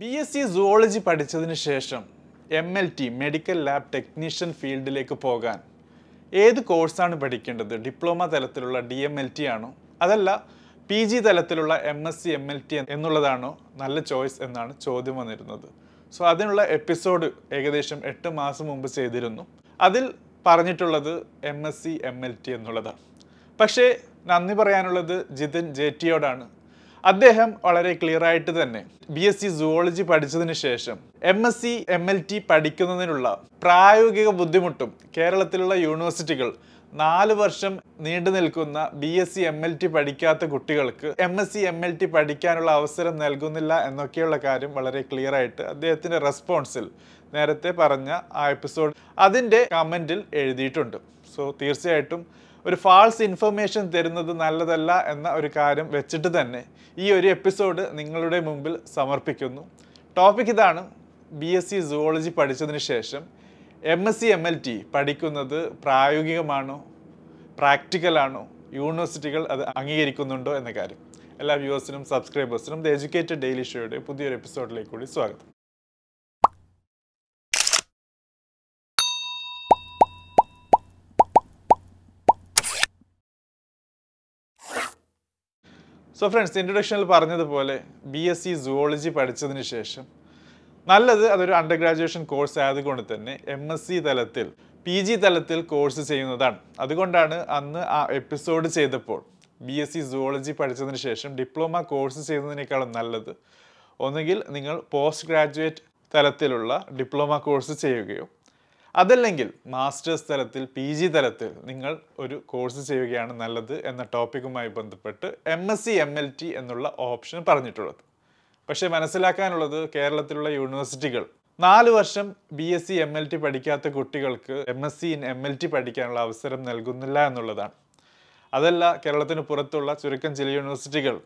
B S C zoology പഠിച്ചതിന് ശേഷം M L T medical lab technician ഫീൽഡിലേക്ക് പോകാൻ ഏത് കോഴ്സാണ് പഠിക്കേണ്ടത്? ഡിപ്ലോമ തലത്തിലുള്ള ഡി എം എൽ ടി ആണോ? അതല്ല പി ജി തലത്തിലുള്ള M S C M L T എന്നുള്ളതാണോ? നല്ല ചോയ്സ് എന്നാണ് ചോദ്യം വന്നിരുന്നത്. സോ അതിനുള്ള എപ്പിസോഡ് ഏകദേശം എട്ട് മാസം മുമ്പ് ചെയ്തിരുന്നു. അതിൽ പറഞ്ഞിട്ടുള്ളത് M S C M L T എന്നുള്ളതാണ്. പക്ഷേ നന്ദി പറയാനുള്ളത് ജിതിൻ ജേറ്റിയോടാണ് അദ്ദേഹം വളരെ ക്ലിയർ ആയിട്ട് തന്നെ ബി എസ് സി സുവോളജി പഠിച്ചതിന് ശേഷം M S C M L T പഠിക്കുന്നതിനുള്ള പ്രായോഗിക ബുദ്ധിമുട്ടും കേരളത്തിലുള്ള യൂണിവേഴ്സിറ്റികൾ നാല് വർഷം നീണ്ടു നിൽക്കുന്ന B S C M L T പഠിക്കാത്ത കുട്ടികൾക്ക് M S C M L T പഠിക്കാനുള്ള അവസരം നൽകുന്നില്ല എന്നൊക്കെയുള്ള കാര്യം വളരെ ക്ലിയർ ആയിട്ട് അദ്ദേഹത്തിന്റെ റെസ്പോൺസിൽ നേരത്തെ പറഞ്ഞ ആ എപ്പിസോഡ് അതിന്റെ കമന്റിൽ എഴുതിയിട്ടുണ്ട്. സോ തീർച്ചയായിട്ടും ഒരു ഫാൾസ് ഇൻഫർമേഷൻ തരുന്നത് നല്ലതല്ല എന്ന ഒരു കാര്യം വെച്ചിട്ട് തന്നെ ഈ ഒരു എപ്പിസോഡ് നിങ്ങളുടെ മുമ്പിൽ സമർപ്പിക്കുന്നു. ടോപ്പിക് ഇതാണ് ബി എസ് സി സുവോളജി പഠിച്ചതിന് ശേഷം M S C M L T പഠിക്കുന്നത് പ്രായോഗികമാണോ പ്രാക്ടിക്കലാണോ യൂണിവേഴ്സിറ്റികൾ അത് അംഗീകരിക്കുന്നുണ്ടോ എന്ന കാര്യം. എല്ലാ വ്യൂവേഴ്സിനും സബ്സ്ക്രൈബേഴ്സിനും ദ എഡ്യൂക്കേറ്റഡ് ഡെയിലി ഷോയുടെ പുതിയൊരു എപ്പിസോഡിലേക്ക് കൂടി സ്വാഗതം. സോ ഫ്രണ്ട്സ് ഇൻട്രൊഡക്ഷനിൽ പറഞ്ഞതുപോലെ ബി എസ് സി സുവോളജി പഠിച്ചതിന് ശേഷം നല്ലത് അതൊരു അണ്ടർ ഗ്രാജുവേഷൻ കോഴ്സ് ആയതുകൊണ്ട് തന്നെ എം എസ് സി തലത്തിൽ പി ജി തലത്തിൽ കോഴ്സ് ചെയ്യുന്നതാണ്. അതുകൊണ്ടാണ് അന്ന് ആ എപ്പിസോഡ് ചെയ്തപ്പോൾ ബി എസ് സി സുവോളജി പഠിച്ചതിന് ശേഷം ഡിപ്ലോമ കോഴ്സ് ചെയ്യുന്നതിനേക്കാളും നല്ലത് ഒന്നുകിൽ നിങ്ങൾ പോസ്റ്റ് ഗ്രാജുവേറ്റ് തലത്തിലുള്ള ഡിപ്ലോമ കോഴ്സ് ചെയ്യുകയോ അതല്ലെങ്കിൽ മാസ്റ്റേഴ്സ് തലത്തിൽ പി ജി തലത്തിൽ നിങ്ങൾ ഒരു കോഴ്സ് ചെയ്യുകയാണ് നല്ലത് എന്ന ടോപ്പിക്കുമായി ബന്ധപ്പെട്ട് M S C M L T എന്നുള്ള ഓപ്ഷൻ പറഞ്ഞിട്ടുള്ളത്. പക്ഷേ മനസ്സിലാക്കാനുള്ളത് കേരളത്തിലുള്ള യൂണിവേഴ്സിറ്റികൾ നാല് വർഷം B S C M L T പഠിക്കാത്ത കുട്ടികൾക്ക് M S C in M L T പഠിക്കാനുള്ള അവസരം നൽകുന്നില്ല എന്നുള്ളതാണ്. അതല്ല കേരളത്തിന് പുറത്തുള്ള ചുരുക്കം ചില യൂണിവേഴ്സിറ്റികൾ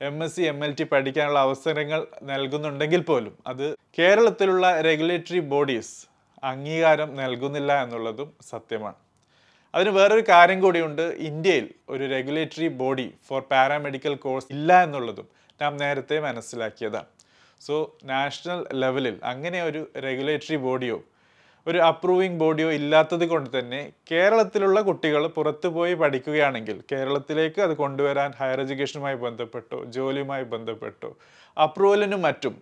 M S C M L T പഠിക്കാനുള്ള അവസരങ്ങൾ നൽകുന്നുണ്ടെങ്കിൽ പോലും അത് കേരളത്തിലുള്ള റെഗുലേറ്ററി ബോഡീസ് അംഗീകാരം നൽകുന്നില്ല എന്നുള്ളതും സത്യമാണ്. അതിന് വേറൊരു കാര്യം കൂടിയുണ്ട്. ഇന്ത്യയിൽ ഒരു regulatory body for paramedical course ഇല്ല എന്നുള്ളതും നാം നേരത്തെ മനസ്സിലാക്കിയതാണ്. സോ നാഷണൽ ലെവലിൽ അങ്ങനെ ഒരു റെഗുലേറ്ററി ബോഡിയോ ഒരു അപ്രൂവിങ് ബോഡിയോ ഇല്ലാത്തത് കൊണ്ട് തന്നെ കേരളത്തിലുള്ള കുട്ടികൾ പുറത്തു പോയി പഠിക്കുകയാണെങ്കിൽ കേരളത്തിലേക്ക് അത് കൊണ്ടുവരാൻ ഹയർ എഡ്യൂക്കേഷനുമായി ബന്ധപ്പെട്ടോ ജോലിയുമായി ബന്ധപ്പെട്ടോ അപ്രൂവലിനും മറ്റും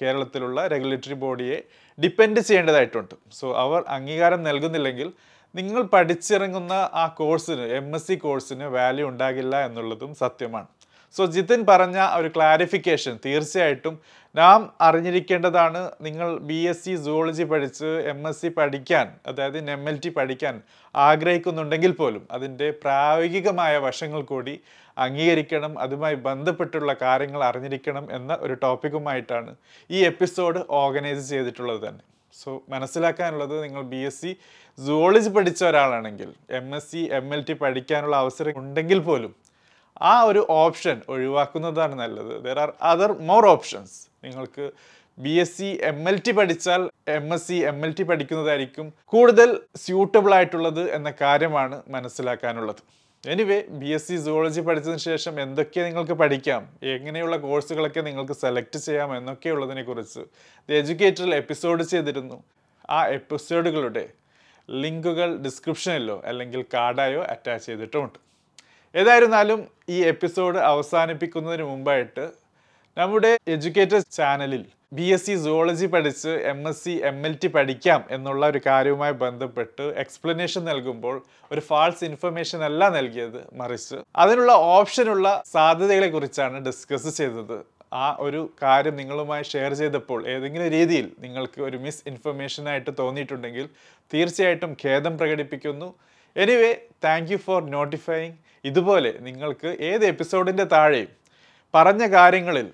കേരളത്തിലുള്ള റെഗുലേറ്ററി ബോഡിയെ ഡിപ്പെൻഡ് ചെയ്യേണ്ടതായിട്ടുണ്ട്. സോ അവർ അംഗീകാരം നൽകുന്നില്ലെങ്കിൽ നിങ്ങൾ പഠിച്ചിറങ്ങുന്ന ആ കോഴ്സിന് എം എസ് സി കോഴ്സിന് വാല്യൂ ഉണ്ടാകില്ല എന്നുള്ളതും സത്യമാണ്. സോ ജിതിൻ പറഞ്ഞ ഒരു ക്ലാരിഫിക്കേഷൻ തീർച്ചയായിട്ടും നാം അറിഞ്ഞിരിക്കേണ്ടതാണ് നിങ്ങൾ ബി എസ് സി സുവോളജി പഠിച്ച് എം എസ് സി പഠിക്കാൻ അതായത് എം എൽ ടി പഠിക്കാൻ ആഗ്രഹിക്കുന്നുണ്ടെങ്കിൽ പോലും അതിന്റെ പ്രായോഗികമായ വശങ്ങൾ കൂടി അംഗീകരിക്കണം അതുമായി ബന്ധപ്പെട്ടുള്ള കാര്യങ്ങൾ അറിഞ്ഞിരിക്കണം എന്ന ഒരു ടോപ്പിക്കുമായിട്ടാണ് ഈ എപ്പിസോഡ് ഓർഗനൈസ് ചെയ്തിട്ടുള്ളത് തന്നെ. സോ മനസ്സിലാക്കാനുള്ളത് നിങ്ങൾ ബി എസ് സി സുവോളജി പഠിച്ച ഒരാളാണെങ്കിൽ M S C M L T പഠിക്കാനുള്ള അവസരം ഉണ്ടെങ്കിൽ പോലും ആ ഒരു ഓപ്ഷൻ ഒഴിവാക്കുന്നതാണ് നല്ലത്. There are other more options നിങ്ങൾക്ക് B S C M L T പഠിച്ചാൽ M S C M L T പഠിക്കുന്നതായിരിക്കും കൂടുതൽ സ്യൂട്ടബിൾ ആയിട്ടുള്ളത് എന്ന കാര്യമാണ് മനസ്സിലാക്കാനുള്ളത്. Anyway B S C zoology പഠിച്ചതിന് ശേഷം എന്തൊക്കെ നിങ്ങൾക്ക് പഠിക്കാം എങ്ങനെയുള്ള കോഴ്സുകളൊക്കെ നിങ്ങൾക്ക് സെലക്ട് ചെയ്യാം എന്നൊക്കെയുള്ളതിനെ കുറിച്ച് ദ എഡ്യൂക്കേറ്ററിൽ എപ്പിസോഡ് ചെയ്തിരുന്നു. ആ എപ്പിസോഡുകളുടെ ലിങ്കുകൾ ഡിസ്ക്രിപ്ഷനിലോ അല്ലെങ്കിൽ കാർഡായോ അറ്റാച്ച് ചെയ്തിട്ടുമുണ്ട്. ഏതായിരുന്നാലും ഈ എപ്പിസോഡ് അവസാനിപ്പിക്കുന്നതിന് മുമ്പായിട്ട് നമ്മുടെ എഡ്യൂക്കേറ്റഡ് ചാനലിൽ ബി എസ് സി സുവോളജി പഠിച്ച് M S C M L T പഠിക്കാം എന്നുള്ള ഒരു കാര്യവുമായി ബന്ധപ്പെട്ട് എക്സ്പ്ലനേഷൻ നൽകുമ്പോൾ ഒരു ഫാൾസ് ഇൻഫർമേഷൻ അല്ല നൽകിയത് മറിച്ച് അതിനുള്ള ഓപ്ഷനുള്ള സാധ്യതകളെ കുറിച്ചാണ് ഡിസ്കസ് ചെയ്തത്. ആ ഒരു കാര്യം നിങ്ങളുമായി ഷെയർ ചെയ്തപ്പോൾ ഏതെങ്കിലും രീതിയിൽ നിങ്ങൾക്ക് ഒരു മിസ് ഇൻഫർമേഷനായിട്ട് തോന്നിയിട്ടുണ്ടെങ്കിൽ തീർച്ചയായിട്ടും ഖേദം പ്രകടിപ്പിക്കുന്നു. Anyway thank you for notifying. ഇതുപോലെ നിങ്ങൾക്ക് ഏത് എപ്പിസോഡിന്റെ താഴെയും പറഞ്ഞ കാര്യങ്ങളിൽ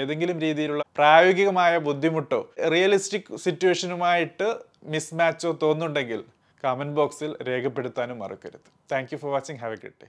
ഏതെങ്കിലും രീതിയിലുള്ള പ്രായോഗികമായ ബുദ്ധിമുട്ടോ റിയലിസ്റ്റിക് സിറ്റുവേഷനുമായിട്ട് മിസ്മാച്ചോ തോന്നുന്നുണ്ടെങ്കിൽ കമന്റ് ബോക്സിൽ രേഖപ്പെടുത്താനും മറക്കരുത്. Thank you for watching have a good day